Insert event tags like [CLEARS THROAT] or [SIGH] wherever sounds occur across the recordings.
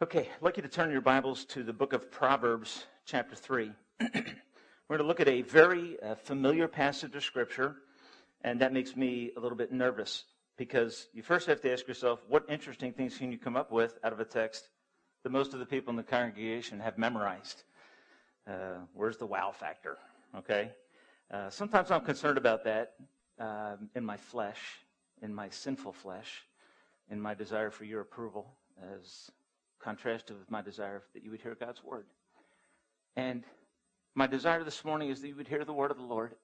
Okay, I'd like you to turn your Bibles to the book of Proverbs, chapter 3. [CLEARS THROAT] We're going to look at a very uh, familiar passage of Scripture, and that makes me a little bit nervous because you first have to ask yourself, what interesting things can you come up with out of a text that most of the people in the congregation have memorized? Uh, where's the wow factor? Okay? Uh, sometimes I'm concerned about that um, in my flesh, in my sinful flesh, in my desire for your approval, as contrasted with my desire that you would hear God's word. And my desire this morning is that you would hear the word of the Lord,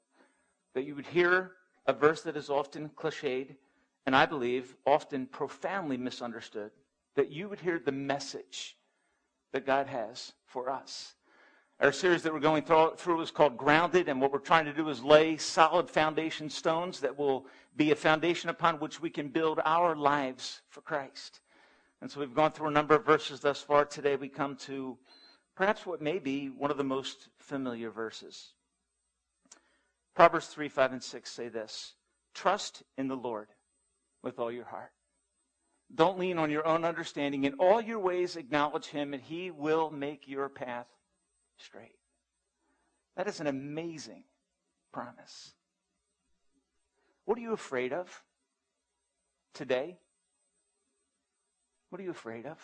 that you would hear a verse that is often cliched, and I believe often profoundly misunderstood, that you would hear the message that God has for us. Our series that we're going through is called Grounded, and what we're trying to do is lay solid foundation stones that will be a foundation upon which we can build our lives for Christ. And so we've gone through a number of verses thus far. Today we come to perhaps what may be one of the most familiar verses. Proverbs 3, 5, and 6 say this Trust in the Lord with all your heart. Don't lean on your own understanding. In all your ways, acknowledge Him, and He will make your path straight. That is an amazing promise. What are you afraid of today? What are you afraid of?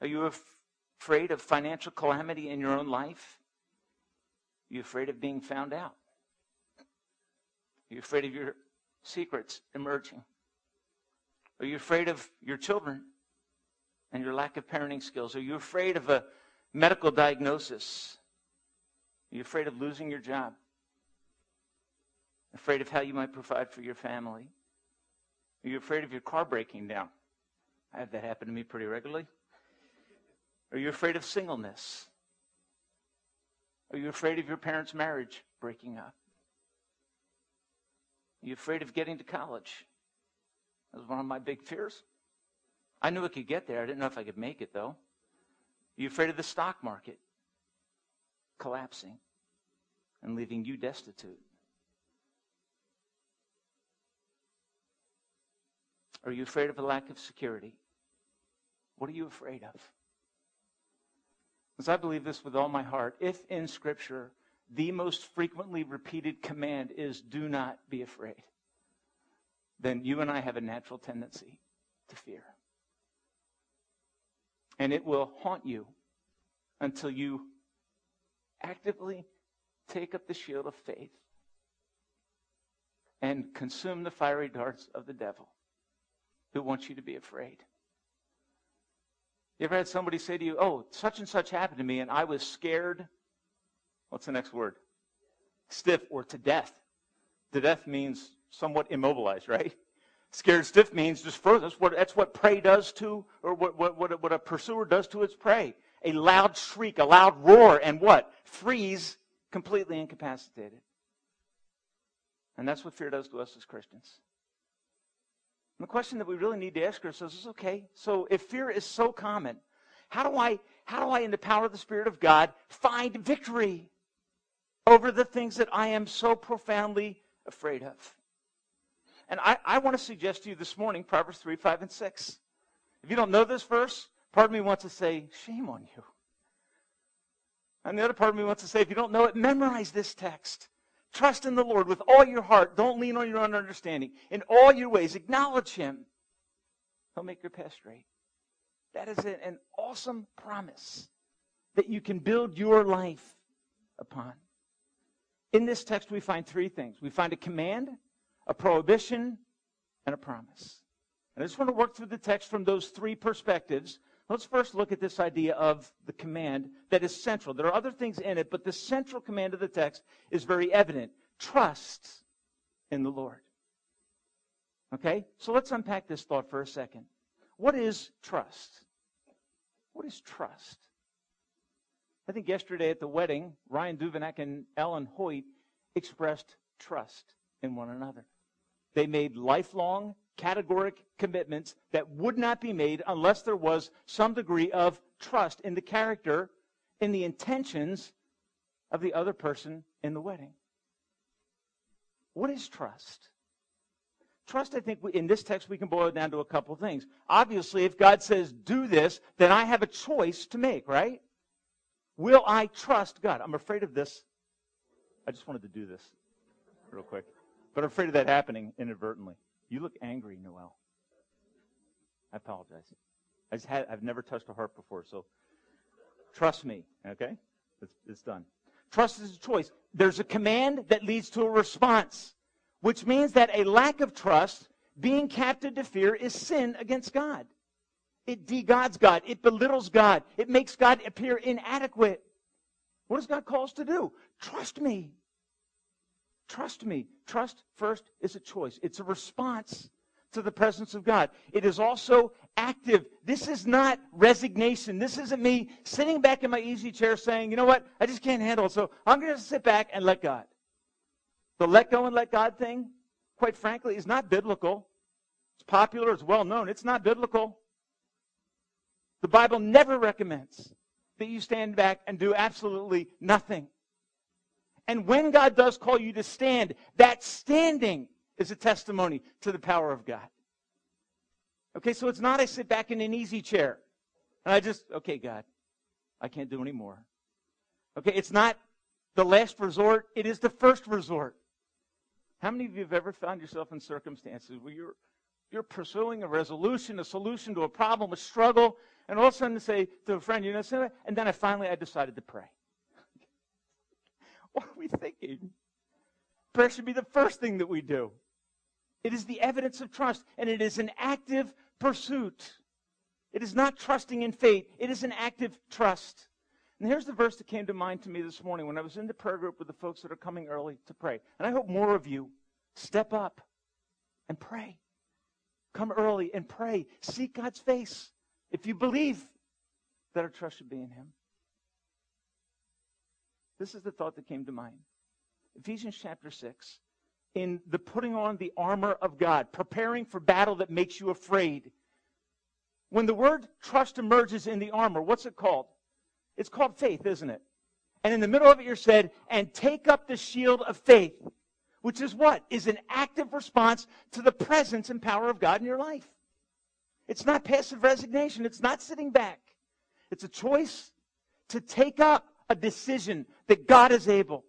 Are you af- afraid of financial calamity in your own life? Are you afraid of being found out? Are you afraid of your secrets emerging? Are you afraid of your children and your lack of parenting skills? Are you afraid of a medical diagnosis? Are you afraid of losing your job? Afraid of how you might provide for your family? Are you afraid of your car breaking down? I have that happen to me pretty regularly. Are you afraid of singleness? Are you afraid of your parents' marriage breaking up? Are you afraid of getting to college? That was one of my big fears. I knew I could get there. I didn't know if I could make it, though. Are you afraid of the stock market collapsing and leaving you destitute? Are you afraid of a lack of security? What are you afraid of? Because I believe this with all my heart. If in Scripture the most frequently repeated command is do not be afraid, then you and I have a natural tendency to fear. And it will haunt you until you actively take up the shield of faith and consume the fiery darts of the devil who wants you to be afraid. You ever had somebody say to you, Oh, such and such happened to me, and I was scared? What's the next word? Stiff or to death. To death means somewhat immobilized, right? Scared stiff means just frozen. That's what, that's what prey does to, or what, what, what, what a pursuer does to its prey. A loud shriek, a loud roar, and what? Freeze, completely incapacitated. And that's what fear does to us as Christians. And the question that we really need to ask ourselves is okay, so if fear is so common, how do I, how do I, in the power of the Spirit of God, find victory over the things that I am so profoundly afraid of? And I, I want to suggest to you this morning Proverbs 3, 5, and 6. If you don't know this verse, part of me wants to say, shame on you. And the other part of me wants to say, if you don't know it, memorize this text. Trust in the Lord with all your heart. Don't lean on your own understanding. In all your ways, acknowledge Him. He'll make your path straight. That is an awesome promise that you can build your life upon. In this text, we find three things we find a command, a prohibition, and a promise. And I just want to work through the text from those three perspectives Let's first look at this idea of the command that is central. There are other things in it, but the central command of the text is very evident. Trust in the Lord. Okay? So let's unpack this thought for a second. What is trust? What is trust? I think yesterday at the wedding, Ryan Duvenak and Ellen Hoyt expressed trust in one another. They made lifelong categoric commitments that would not be made unless there was some degree of trust in the character, in the intentions of the other person in the wedding. What is trust? trust, I think, in this text, we can boil it down to a couple things. Obviously, if God says, do this, then I have a choice to make, right? Will I trust God? I'm afraid of this. I just wanted to do this real quick. But I'm afraid of that happening inadvertently. You look angry, Noel. I apologize. I just had, I've never touched a heart before, so trust me, okay? It's, it's done. Trust is a choice. There's a command that leads to a response, which means that a lack of trust, being captive to fear, is sin against God. It de-gods God. It belittles God. It makes God appear inadequate. What does God call us to do? Trust me. Trust me. Trust first is a choice. It's a response to the presence of God. It is also active. This is not resignation. This isn't me sitting back in my easy chair saying, you know what, I just can't handle it. So I'm going to sit back and let God. The let go and let God thing, quite frankly, is not biblical. It's popular, it's well known. It's not biblical. The Bible never recommends that you stand back and do absolutely nothing. And when God does call you to stand, that standing is a testimony to the power of God. Okay, so it's not I sit back in an easy chair and I just, okay, God, I can't do any more. Okay, it's not the last resort, it is the first resort. How many of you have ever found yourself in circumstances where you're, you're pursuing a resolution, a solution to a problem, a struggle, and all of a sudden say to a friend, you know, and then I finally I decided to pray. [LAUGHS] what are we thinking? Prayer should be the first thing that we do. It is the evidence of trust, and it is an active pursuit. It is not trusting in fate, it is an active trust. And here's the verse that came to mind to me this morning when I was in the prayer group with the folks that are coming early to pray. And I hope more of you step up and pray. Come early and pray. Seek God's face. If you believe that our trust should be in Him. This is the thought that came to mind. Ephesians chapter 6 in the putting on the armor of God, preparing for battle that makes you afraid. When the word trust emerges in the armor, what's it called? It's called faith, isn't it? And in the middle of it, you're said, and take up the shield of faith, which is what? Is an active response to the presence and power of God in your life. It's not passive resignation. It's not sitting back. It's a choice to take up a decision that God is able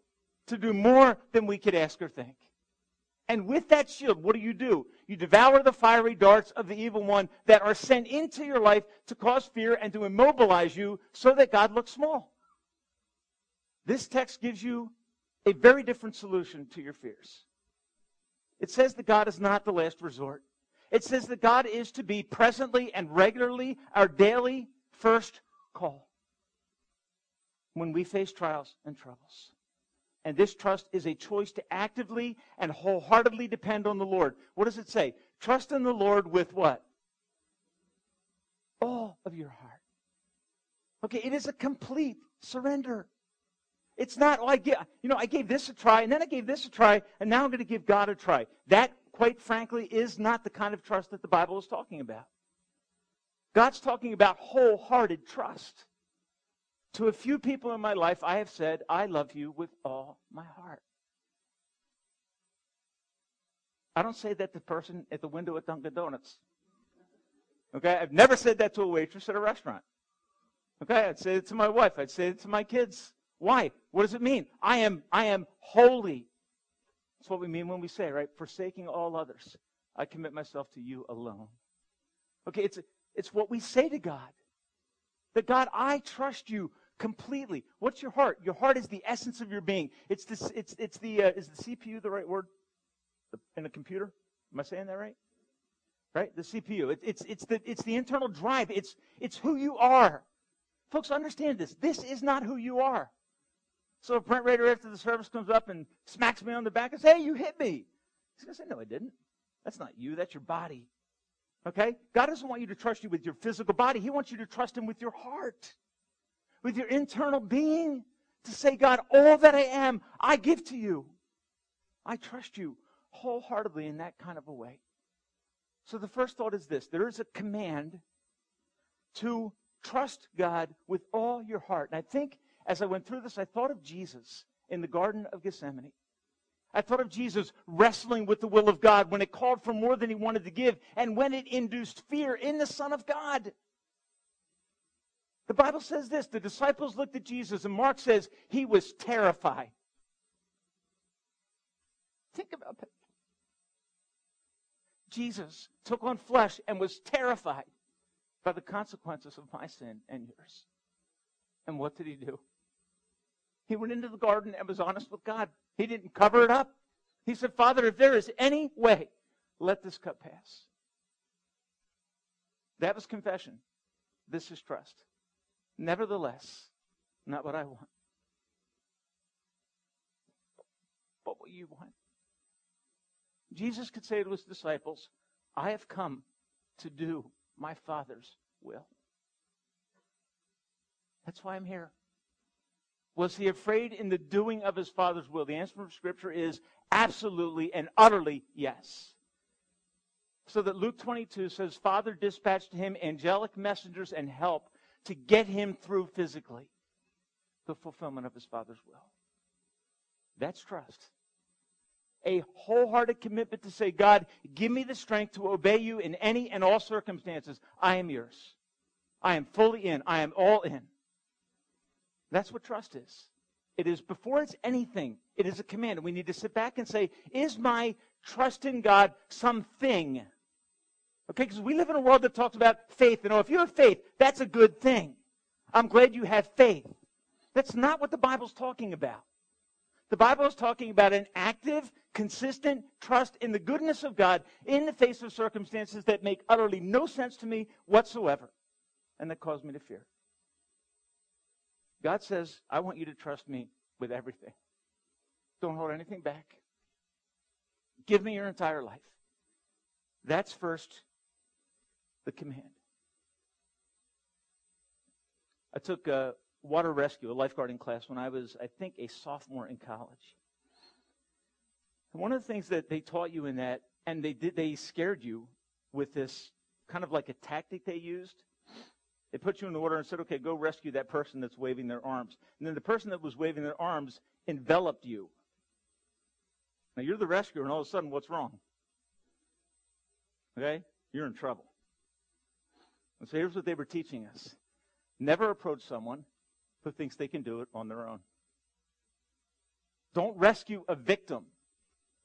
to do more than we could ask or think. And with that shield, what do you do? You devour the fiery darts of the evil one that are sent into your life to cause fear and to immobilize you so that God looks small. This text gives you a very different solution to your fears. It says that God is not the last resort. It says that God is to be presently and regularly our daily first call when we face trials and troubles. And this trust is a choice to actively and wholeheartedly depend on the Lord. What does it say? Trust in the Lord with what? All of your heart. Okay, it is a complete surrender. It's not, get, you know, I gave this a try, and then I gave this a try, and now I'm going to give God a try. That, quite frankly, is not the kind of trust that the Bible is talking about. God's talking about wholehearted trust. To a few people in my life, I have said, I love you with all my heart. I don't say that to the person at the window at Dunkin' Donuts. Okay? I've never said that to a waitress at a restaurant. Okay? I'd say it to my wife. I'd say it to my kids. Why? What does it mean? I am, I am wholly. That's what we mean when we say, right? Forsaking all others. I commit myself to you alone. Okay, it's, it's what we say to God. That God, I trust you completely. What's your heart? Your heart is the essence of your being. It's this. It's it's the. Uh, is the CPU the right word? In a computer? Am I saying that right? Right. The CPU. It, it's it's the it's the internal drive. It's it's who you are. Folks, understand this. This is not who you are. So a Brent Rader after the service comes up and smacks me on the back and says, "Hey, you hit me." He's gonna say, "No, I didn't. That's not you. That's your body." Okay? God doesn't want you to trust you with your physical body. He wants you to trust Him with your heart with your internal being to say, God, all that I am, I give to you. I trust you wholeheartedly in that kind of a way. So the first thought is this there is a command to trust God with all your heart. And I think as I went through this, I thought of Jesus in the Garden of Gethsemane. I thought of Jesus wrestling with the will of God when it called for more than he wanted to give and when it induced fear in the Son of God. The Bible says this the disciples looked at Jesus, and Mark says he was terrified. Think about that. Jesus took on flesh and was terrified by the consequences of my sin and yours. And what did he do? He went into the garden and was honest with God. He didn't cover it up. He said, Father, if there is any way, let this cup pass. That was confession. This is trust. Nevertheless, not what I want, but what you want. Jesus could say to his disciples, I have come to do my Father's will. That's why I'm here. Was he afraid in the doing of his Father's will? The answer from Scripture is absolutely and utterly yes. So that Luke 22 says, Father dispatched to him angelic messengers and help to get him through physically the fulfillment of his Father's will. That's trust a wholehearted commitment to say, God, give me the strength to obey you in any and all circumstances. I am yours. I am fully in. I am all in. That's what trust is. It is before it's anything, it is a command. And we need to sit back and say, is my trust in God something? Okay, because we live in a world that talks about faith. And oh, if you have faith, that's a good thing. I'm glad you have faith. That's not what the Bible's talking about. The Bible is talking about an active, consistent trust in the goodness of God in the face of circumstances that make utterly no sense to me whatsoever and that cause me to fear. God says, I want you to trust me with everything. Don't hold anything back. Give me your entire life. That's first the command. I took a water rescue, a lifeguarding class, when I was, I think, a sophomore in college. And one of the things that they taught you in that, and they did, they scared you with this kind of like a tactic they used. They put you in the water and said, okay, go rescue that person that's waving their arms. And then the person that was waving their arms enveloped you. Now you're the rescuer, and all of a sudden, what's wrong? Okay? You're in trouble. And so here's what they were teaching us never approach someone who thinks they can do it on their own. Don't rescue a victim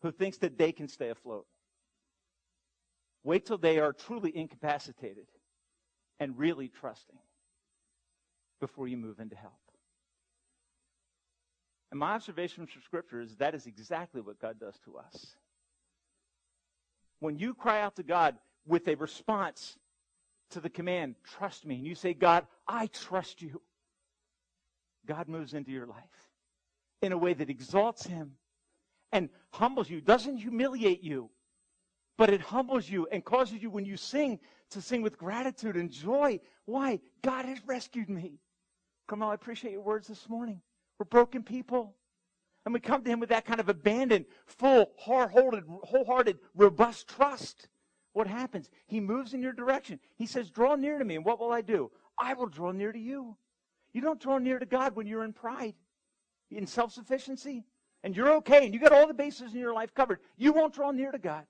who thinks that they can stay afloat. Wait till they are truly incapacitated and really trusting before you move into help. And my observation from Scripture is that is exactly what God does to us. When you cry out to God with a response to the command, trust me, and you say, God, I trust you. God moves into your life in a way that exalts him and humbles you, doesn't humiliate you, but it humbles you and causes you, when you sing, to sing with gratitude and joy. Why? God has rescued me. Come on, I appreciate your words this morning. We're broken people. And we come to him with that kind of abandoned, full, wholehearted, wholehearted, robust trust. What happens? He moves in your direction. He says, Draw near to me, and what will I do? I will draw near to you. You don't draw near to God when you're in pride, in self sufficiency, and you're okay and you got all the bases in your life covered. You won't draw near to God.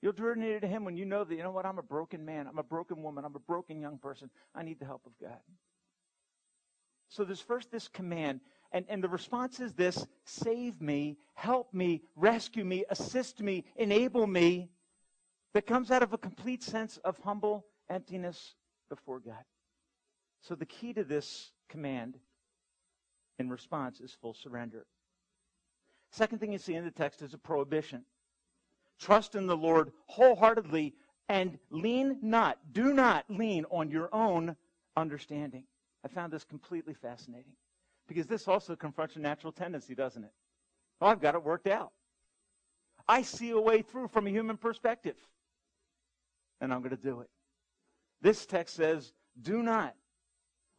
You'll draw near to Him when you know that, you know what, I'm a broken man, I'm a broken woman, I'm a broken young person. I need the help of God. So there's first this command, and, and the response is this save me, help me, rescue me, assist me, enable me, that comes out of a complete sense of humble emptiness before God. So the key to this command in response is full surrender. Second thing you see in the text is a prohibition. Trust in the Lord wholeheartedly and lean not, do not lean on your own understanding. I found this completely fascinating because this also confronts a natural tendency, doesn't it? Oh, I've got it worked out. I see a way through from a human perspective, and I'm going to do it. This text says, do not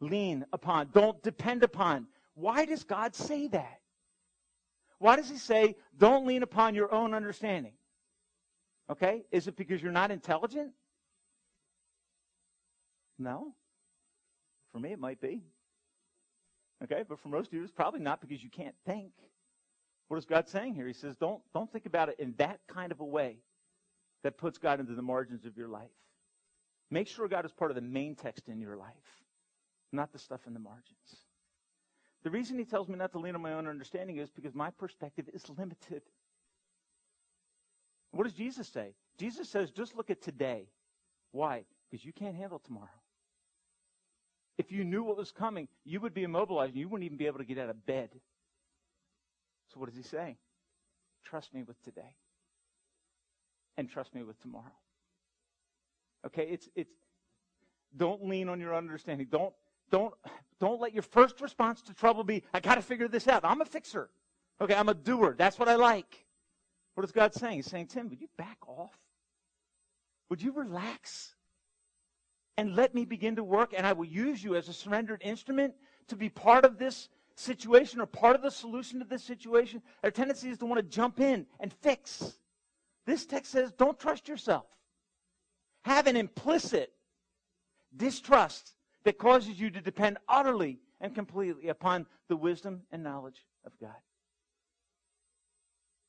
lean upon, don't depend upon. Why does God say that? Why does he say, don't lean upon your own understanding? Okay? Is it because you're not intelligent? No. For me, it might be. Okay? But for most of you, it's probably not because you can't think. What is God saying here? He says, don't, don't think about it in that kind of a way that puts God into the margins of your life. Make sure God is part of the main text in your life, not the stuff in the margins. The reason he tells me not to lean on my own understanding is because my perspective is limited. What does Jesus say? Jesus says, just look at today. Why? Because you can't handle tomorrow. If you knew what was coming, you would be immobilized and you wouldn't even be able to get out of bed. So what does he say? Trust me with today. And trust me with tomorrow. Okay, it's it's don't lean on your understanding. Don't don't don't let your first response to trouble be, I gotta figure this out. I'm a fixer. Okay, I'm a doer. That's what I like. What is God saying? He's saying, Tim, would you back off? Would you relax? And let me begin to work, and I will use you as a surrendered instrument to be part of this situation or part of the solution to this situation. Our tendency is to want to jump in and fix. This text says, don't trust yourself. Have an implicit distrust that causes you to depend utterly and completely upon the wisdom and knowledge of God.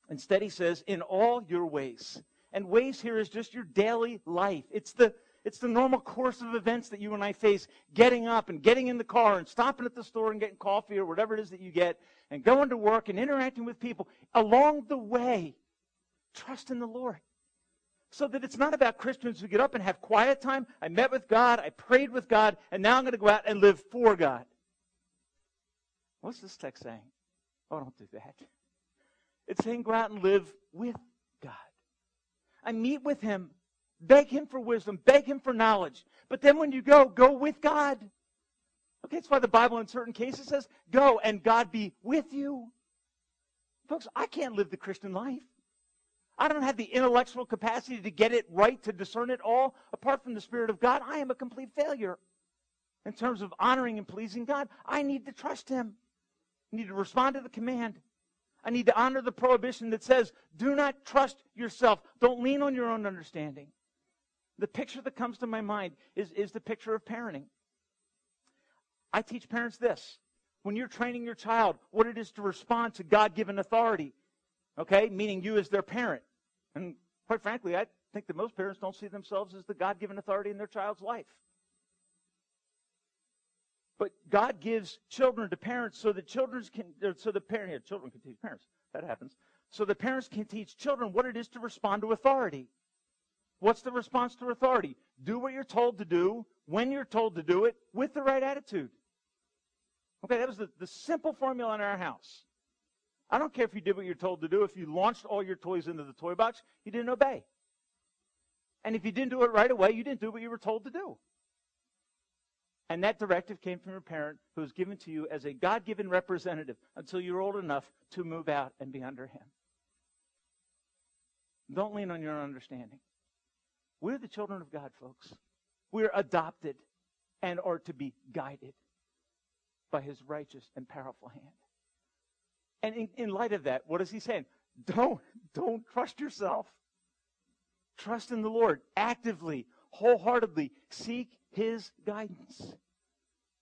Instead, he says, in all your ways. And ways here is just your daily life. It's the it's the normal course of events that you and I face getting up and getting in the car and stopping at the store and getting coffee or whatever it is that you get and going to work and interacting with people. Along the way, trust in the Lord. So that it's not about Christians who get up and have quiet time. I met with God, I prayed with God, and now I'm going to go out and live for God. What's this text saying? Oh, don't do that. It's saying go out and live with God. I meet with Him Beg Him for wisdom. Beg Him for knowledge. But then when you go, go with God. Okay, that's why the Bible in certain cases says, go and God be with you. Folks, I can't live the Christian life. I don't have the intellectual capacity to get it right, to discern it all. Apart from the Spirit of God, I am a complete failure in terms of honoring and pleasing God. I need to trust Him. I need to respond to the command. I need to honor the prohibition that says, do not trust yourself. Don't lean on your own understanding. The picture that comes to my mind is, is the picture of parenting. I teach parents this. When you're training your child, what it is to respond to God given authority, okay, meaning you as their parent. And quite frankly, I think that most parents don't see themselves as the God given authority in their child's life. But God gives children to parents so that children can, so the parent, yeah, children can teach parents. That happens. So the parents can teach children what it is to respond to authority. What's the response to authority? Do what you're told to do, when you're told to do it, with the right attitude. Okay, that was the, the simple formula in our house. I don't care if you did what you're told to do. If you launched all your toys into the toy box, you didn't obey. And if you didn't do it right away, you didn't do what you were told to do. And that directive came from your parent who was given to you as a God given representative until you're old enough to move out and be under him. Don't lean on your understanding. We're the children of God, folks. We're adopted and are to be guided by his righteous and powerful hand. And in, in light of that, what is he saying? Don't, don't trust yourself. Trust in the Lord actively, wholeheartedly. Seek his guidance.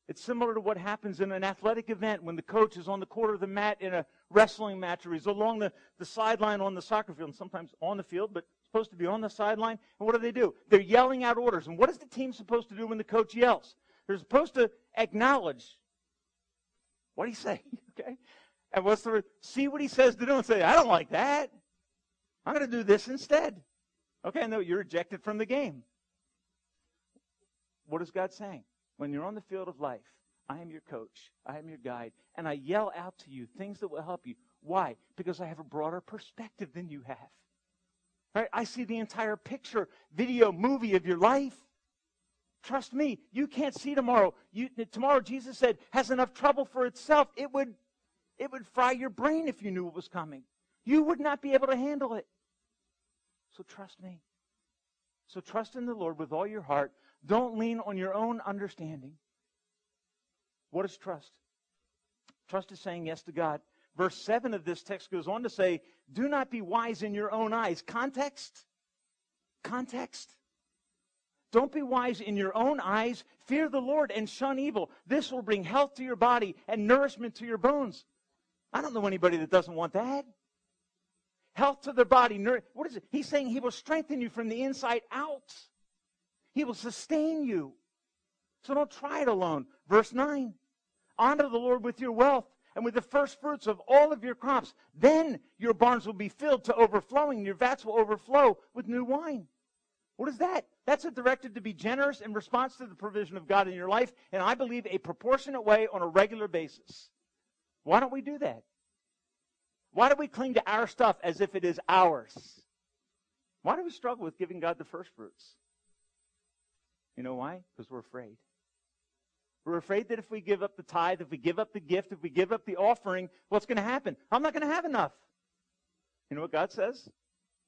It's similar to what happens in an athletic event when the coach is on the corner of the mat in a wrestling match or he's along the, the sideline on the soccer field and sometimes on the field, but supposed to be on the sideline. And what do they do? They're yelling out orders. And what is the team supposed to do when the coach yells? They're supposed to acknowledge what do he's [LAUGHS] saying, okay? And what's the see what he says to do and say, I don't like that. I'm going to do this instead. Okay, no, you're ejected from the game. What is God saying? When you're on the field of life, I am your coach, I am your guide, and I yell out to you things that will help you. Why? Because I have a broader perspective than you have. Right? I see the entire picture, video, movie of your life. Trust me, you can't see tomorrow. You, tomorrow, Jesus said, has enough trouble for itself. It would, it would fry your brain if you knew it was coming. You would not be able to handle it. So trust me. So trust in the Lord with all your heart. Don't lean on your own understanding. What is trust? Trust is saying yes to God. Verse 7 of this text goes on to say, Do not be wise in your own eyes. Context? Context. Don't be wise in your own eyes. Fear the Lord and shun evil. This will bring health to your body and nourishment to your bones. I don't know anybody that doesn't want that. Health to their body. What is it? He's saying he will strengthen you from the inside out. He will sustain you. So don't try it alone. Verse 9. Honor the Lord with your wealth and with the first fruits of all of your crops. Then your barns will be filled to overflowing, your vats will overflow with new wine. What is that? That's a directive to be generous in response to the provision of God in your life, and I believe a proportionate way on a regular basis. Why don't we do that? Why do we cling to our stuff as if it is ours? Why do we struggle with giving God the first fruits? You know why? Because we're afraid. We're afraid that if we give up the tithe, if we give up the gift, if we give up the offering, what's going to happen? I'm not going to have enough. You know what God says?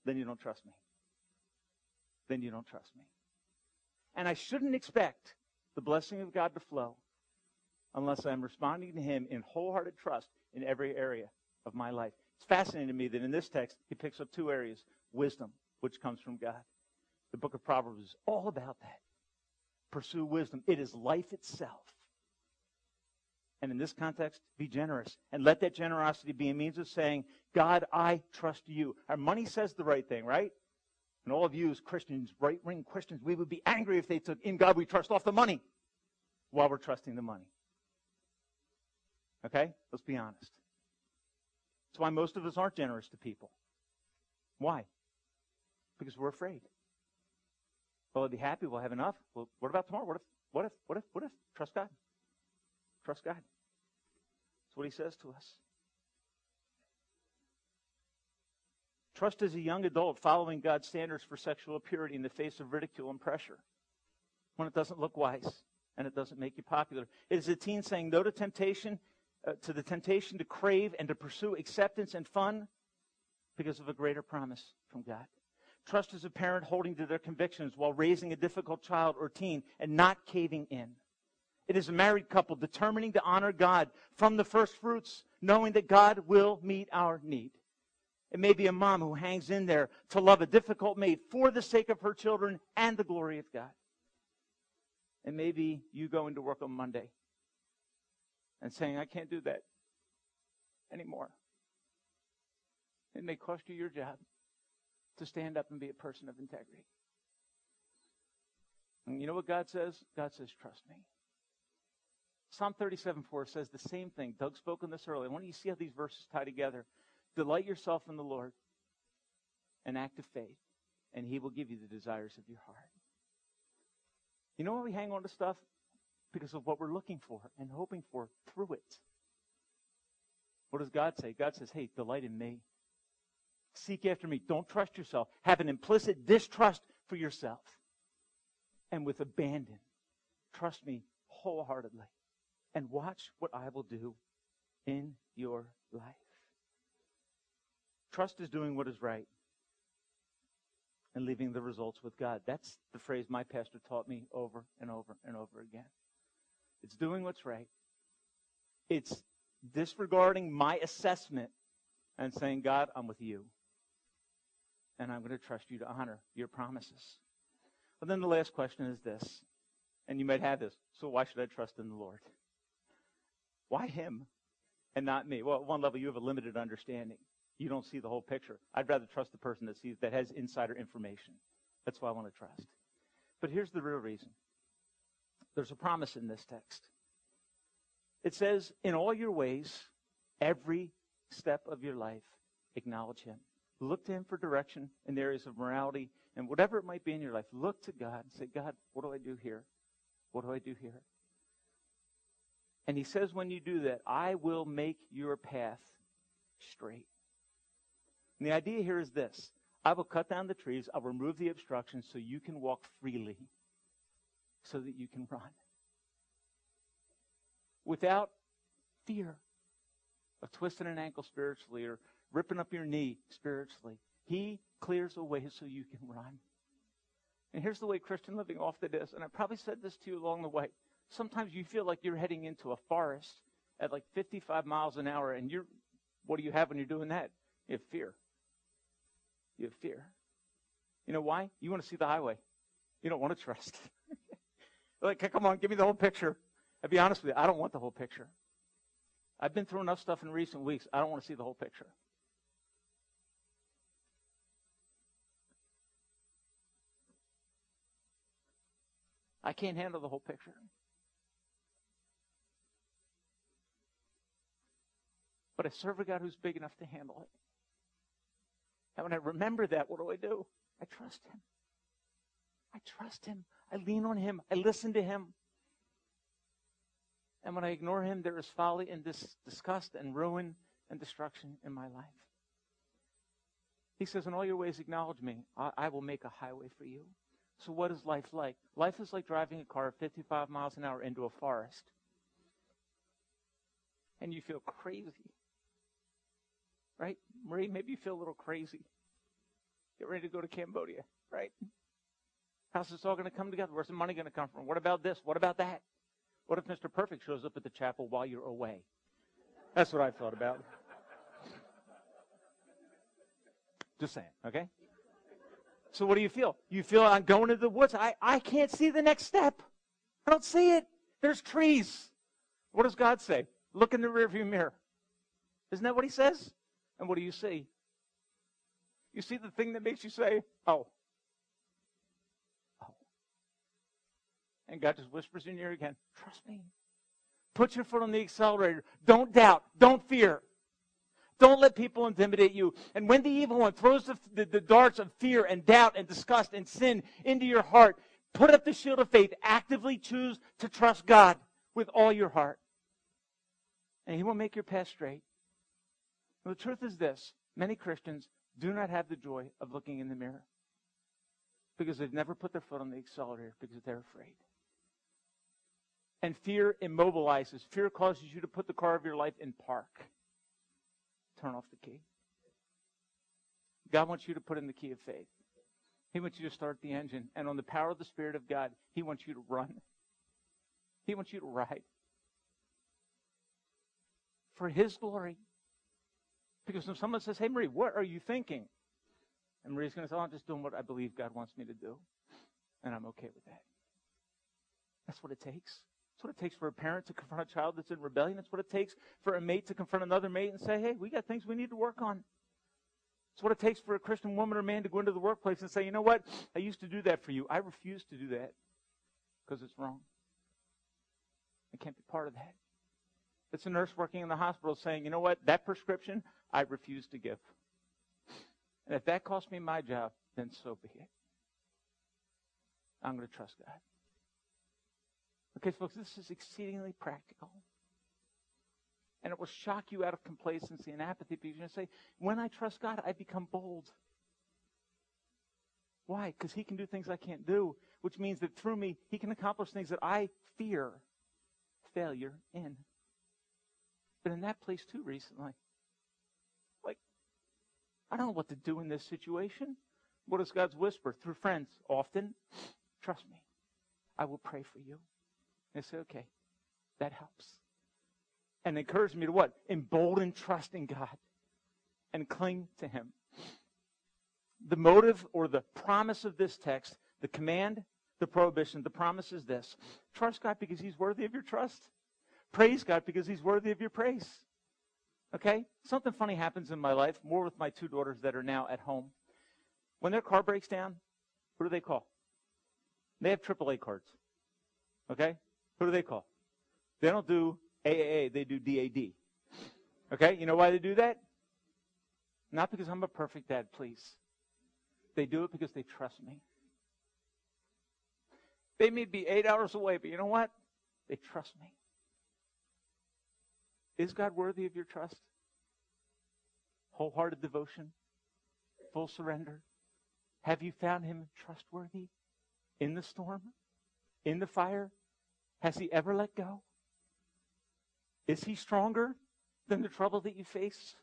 Then you don't trust me. Then you don't trust me. And I shouldn't expect the blessing of God to flow unless I'm responding to Him in wholehearted trust in every area of my life. It's fascinating to me that in this text, he picks up two areas wisdom, which comes from God. The book of Proverbs is all about that. Pursue wisdom, it is life itself. And in this context, be generous. And let that generosity be a means of saying, God, I trust you. Our money says the right thing, right? And all of you as Christians, right wing Christians, we would be angry if they took in God we trust off the money while we're trusting the money. Okay? Let's be honest. That's why most of us aren't generous to people. Why? Because we're afraid. Well, I'll be happy. We'll have enough. Well, what about tomorrow? What if, what if, what if, what if? Trust God. Trust God. That's what he says to us. Trust as a young adult following God's standards for sexual purity in the face of ridicule and pressure when it doesn't look wise and it doesn't make you popular. It is a teen saying no to temptation uh, to the temptation to crave and to pursue acceptance and fun because of a greater promise from God. Trust is a parent holding to their convictions while raising a difficult child or teen and not caving in. It is a married couple determining to honor God from the first fruits, knowing that God will meet our need. It may be a mom who hangs in there to love a difficult mate for the sake of her children and the glory of God. And maybe you going to work on Monday and saying, I can't do that anymore. It may cost you your job to stand up and be a person of integrity. And you know what God says? God says, trust me. Psalm 37 4 says the same thing. Doug spoke on this earlier. I want you to see how these verses tie together? Delight yourself in the Lord, an act of faith, and He will give you the desires of your heart. You know why we hang on to stuff? Because of what we're looking for and hoping for through it. What does God say? God says, hey, delight in me. Seek after me. Don't trust yourself. Have an implicit distrust for yourself. And with abandon, trust me wholeheartedly. And watch what I will do in your life. Trust is doing what is right and leaving the results with God. That's the phrase my pastor taught me over and over and over again. It's doing what's right. It's disregarding my assessment and saying, God, I'm with you. And I'm going to trust you to honor your promises. But then the last question is this, and you might have this. So why should I trust in the Lord? Why him and not me? Well, at one level, you have a limited understanding. You don't see the whole picture. I'd rather trust the person that sees that has insider information. That's why I want to trust. But here's the real reason. There's a promise in this text. It says, In all your ways, every step of your life, acknowledge Him. Look to Him for direction in the areas of morality and whatever it might be in your life. Look to God and say, God, what do I do here? What do I do here? And He says, when you do that, I will make your path straight. And the idea here is this I will cut down the trees, I'll remove the obstructions so you can walk freely so that you can run. Without fear of twisting an ankle spiritually or ripping up your knee spiritually. He clears a way so you can run. And here's the way Christian living often is, and I probably said this to you along the way. Sometimes you feel like you're heading into a forest at like 55 miles an hour, and you're, what do you have when you're doing that? You have fear. You have fear. You know why? You want to see the highway. You don't want to trust. [LAUGHS] Like, come on, give me the whole picture. I'll be honest with you, I don't want the whole picture. I've been through enough stuff in recent weeks. I don't want to see the whole picture. I can't handle the whole picture. But I serve a God who's big enough to handle it. And when I remember that, what do I do? I trust Him. I trust Him. I lean on Him. I listen to Him. And when I ignore Him, there is folly and dis- disgust and ruin and destruction in my life. He says, In all your ways, acknowledge me. I, I will make a highway for you. So, what is life like? Life is like driving a car 55 miles an hour into a forest. And you feel crazy. Right? Marie, maybe you feel a little crazy. Get ready to go to Cambodia, right? How's this all going to come together? Where's the money going to come from? What about this? What about that? What if Mr. Perfect shows up at the chapel while you're away? That's what I thought about. Just saying, okay? So what do you feel? You feel I'm going into the woods. I, I can't see the next step. I don't see it. There's trees. What does God say? Look in the rearview mirror. Isn't that what he says? And what do you see? You see the thing that makes you say, oh. Oh. And God just whispers in your ear again, trust me. Put your foot on the accelerator. Don't doubt. Don't fear. Don't let people intimidate you. And when the evil one throws the, the, the, darts of fear and doubt and disgust and sin into your heart, put up the shield of faith. Actively choose to trust God with all your heart. And He will make your path straight. the truth is this many Christians do not have the joy of looking in the mirror because they've never put their foot on the accelerator because they're afraid. And fear immobilizes. Fear causes you to put the car of your life in park turn off the key. God wants you to put in the key of faith. He wants you to start the engine. And on the power of the Spirit of God, He wants you to run. He wants you to ride. For His glory. Because if someone says, Hey, Marie, what are you thinking? And Marie's going to say, oh, I'm just doing what I believe God wants me to do. And I'm okay with that. That's what it takes. That's what it takes for a parent to confront a child that's in rebellion. That's what it takes for a mate to confront another mate and say, hey, we got things we need to work on. It's what it takes for a Christian woman or man to go into the workplace and say, you know what? I used to do that for you. I refuse to do that because it's wrong. I can't be part of that. It's a nurse working in the hospital saying, you know what? That prescription, I refuse to give. And if that costs me my job, then so be it. I'm going to trust God. Okay, folks, this is exceedingly practical. And it will shock you out of complacency and apathy because you're going to say, when I trust God, I become bold. Why? Because He can do things I can't do, which means that through me, He can accomplish things that I fear failure in. Been in that place too recently. Like, I don't know what to do in this situation. What is God's whisper? Through friends, often. Trust me. I will pray for you. I say, okay, that helps. And encourage me to what? Embolden trust in God and cling to Him. The motive or the promise of this text, the command, the prohibition, the promise is this trust God because He's worthy of your trust. Praise God because He's worthy of your praise. Okay? Something funny happens in my life, more with my two daughters that are now at home. When their car breaks down, who do they call? They have AAA cards. Okay? Who do they call? They don't do AAA, they do DAD. Okay? You know why they do that? Not because I'm a perfect dad, please. They do it because they trust me. They may be eight hours away, but you know what? They trust me. Is God worthy of your trust? Wholehearted devotion? Full surrender? Have you found him trustworthy in the storm? In the fire? Has he ever let go? Is he stronger than the trouble that you face?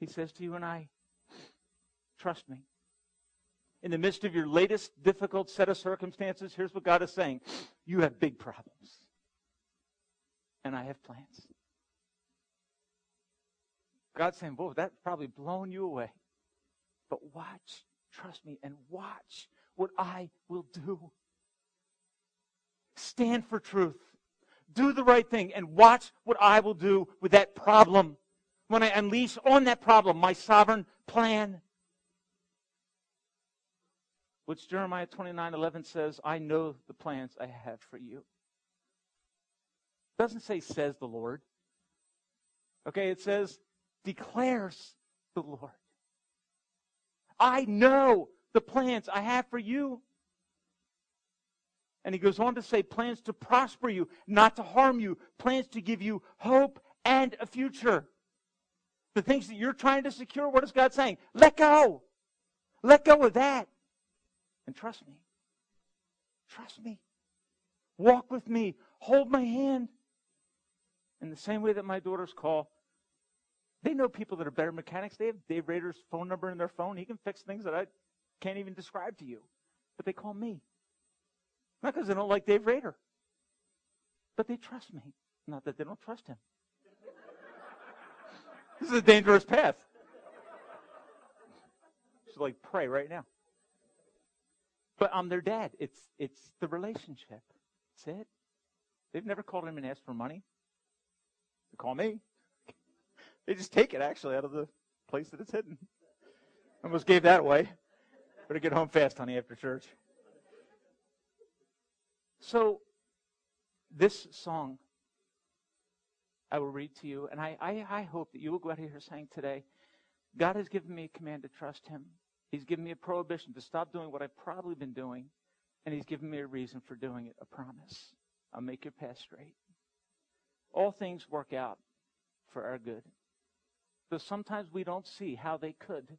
He says to you and I, trust me. In the midst of your latest difficult set of circumstances, here's what God is saying. You have big problems. And I have plans. God's saying, Boy, that's probably blown you away. But watch, trust me, and watch what I will do. Stand for truth. do the right thing and watch what I will do with that problem when I unleash on that problem my sovereign plan. Which Jeremiah 29 11 says, I know the plans I have for you. It doesn't say, says the Lord. Okay, it says, declares the Lord. I know the plans I have for you. And he goes on to say, plans to prosper you, not to harm you, plans to give you hope and a future. The things that you're trying to secure, what is God saying? Let go. Let go of that. And trust me. Trust me. Walk with me. Hold my hand. In the same way that my daughters call, they know people that are better mechanics. They have Dave Rader's phone number in their phone. He can fix things that I can't even describe to you. But they call me. Not because they don't like Dave Rader, but they trust me. Not that they don't trust him. [LAUGHS] this is a dangerous path. Just like pray right now. But I'm their dad. It's it's the relationship. That's it. They've never called him and asked for money. They call me. [LAUGHS] They just take it actually out of the place that it's hidden. Almost gave that away. Better get home fast, honey, after church. So, this song I will read to you, and I, I, I hope that you will go out here saying today, God has given me a command to trust Him. He's given me a prohibition to stop doing what I've probably been doing, and He's given me a reason for doing it, a promise. I'll make your path straight. All things work out for our good. Though sometimes we don't see how they could.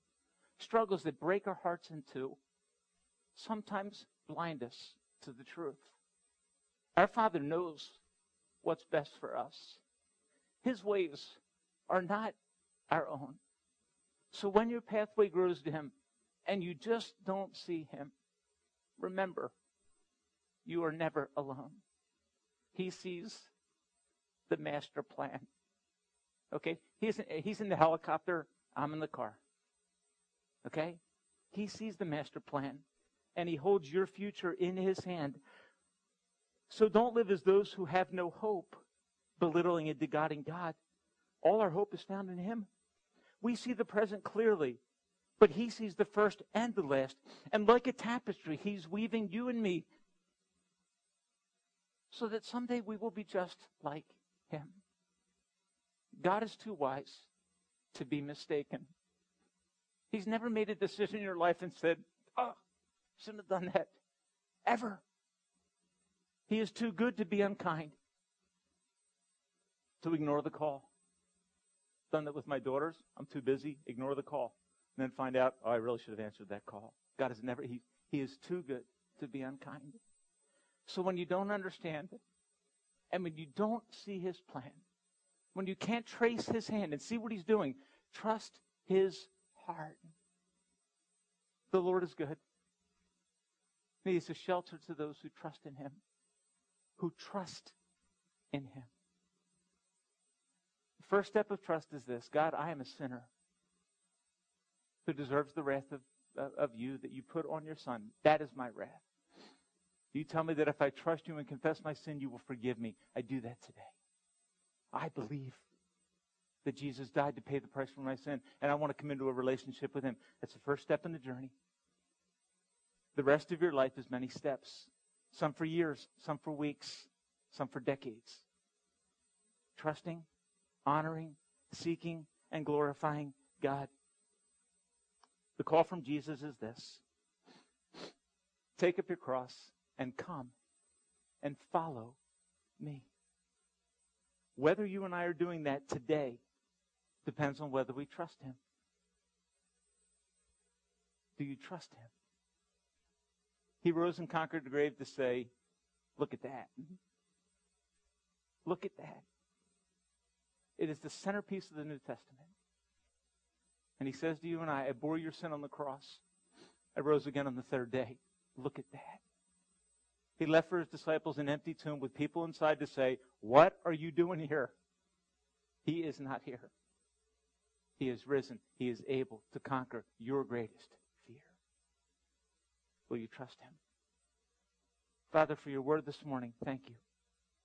Struggles that break our hearts in two sometimes blind us to the truth. Our Father knows what's best for us. His ways are not our own. So when your pathway grows dim and you just don't see Him, remember, you are never alone. He sees the master plan. Okay? He's, he's in the helicopter, I'm in the car. Okay? He sees the master plan and he holds your future in his hand. So don't live as those who have no hope, belittling and degodding God. All our hope is found in Him. We see the present clearly, but He sees the first and the last. And like a tapestry, He's weaving you and me so that someday we will be just like Him. God is too wise to be mistaken. He's never made a decision in your life and said, Oh, shouldn't have done that. Ever. He is too good to be unkind, to ignore the call. Done that with my daughters. I'm too busy. Ignore the call. And then find out, oh, I really should have answered that call. God is never, he, he is too good to be unkind. So when you don't understand it, and when you don't see his plan, when you can't trace his hand and see what he's doing, trust his heart. The Lord is good. He is a shelter to those who trust in him who trust in him. The first step of trust is this God, I am a sinner who deserves the wrath of, uh, of you that you put on your son. That is my wrath. You tell me that if I trust you and confess my sin, you will forgive me. I do that today. I believe that Jesus died to pay the price for my sin, and I want to come into a relationship with him. That's the first step in the journey. The rest of your life is many steps some for years, some for weeks, some for decades. Trusting, honoring, seeking, and glorifying God. The call from Jesus is this Take up your cross and come and follow me. Whether you and I are doing that today depends on whether we trust Him. Do you trust Him? He rose and conquered the grave to say, Look at that. Look at that. It is the centerpiece of the New Testament. And he says to you and I, I bore your sin on the cross. I rose again on the third day. Look at that. He left for his disciples an empty tomb with people inside to say, What are you doing here? He is not here. He is risen. He is able to conquer your greatest fear. Will you trust him? Father, for your word this morning, thank you.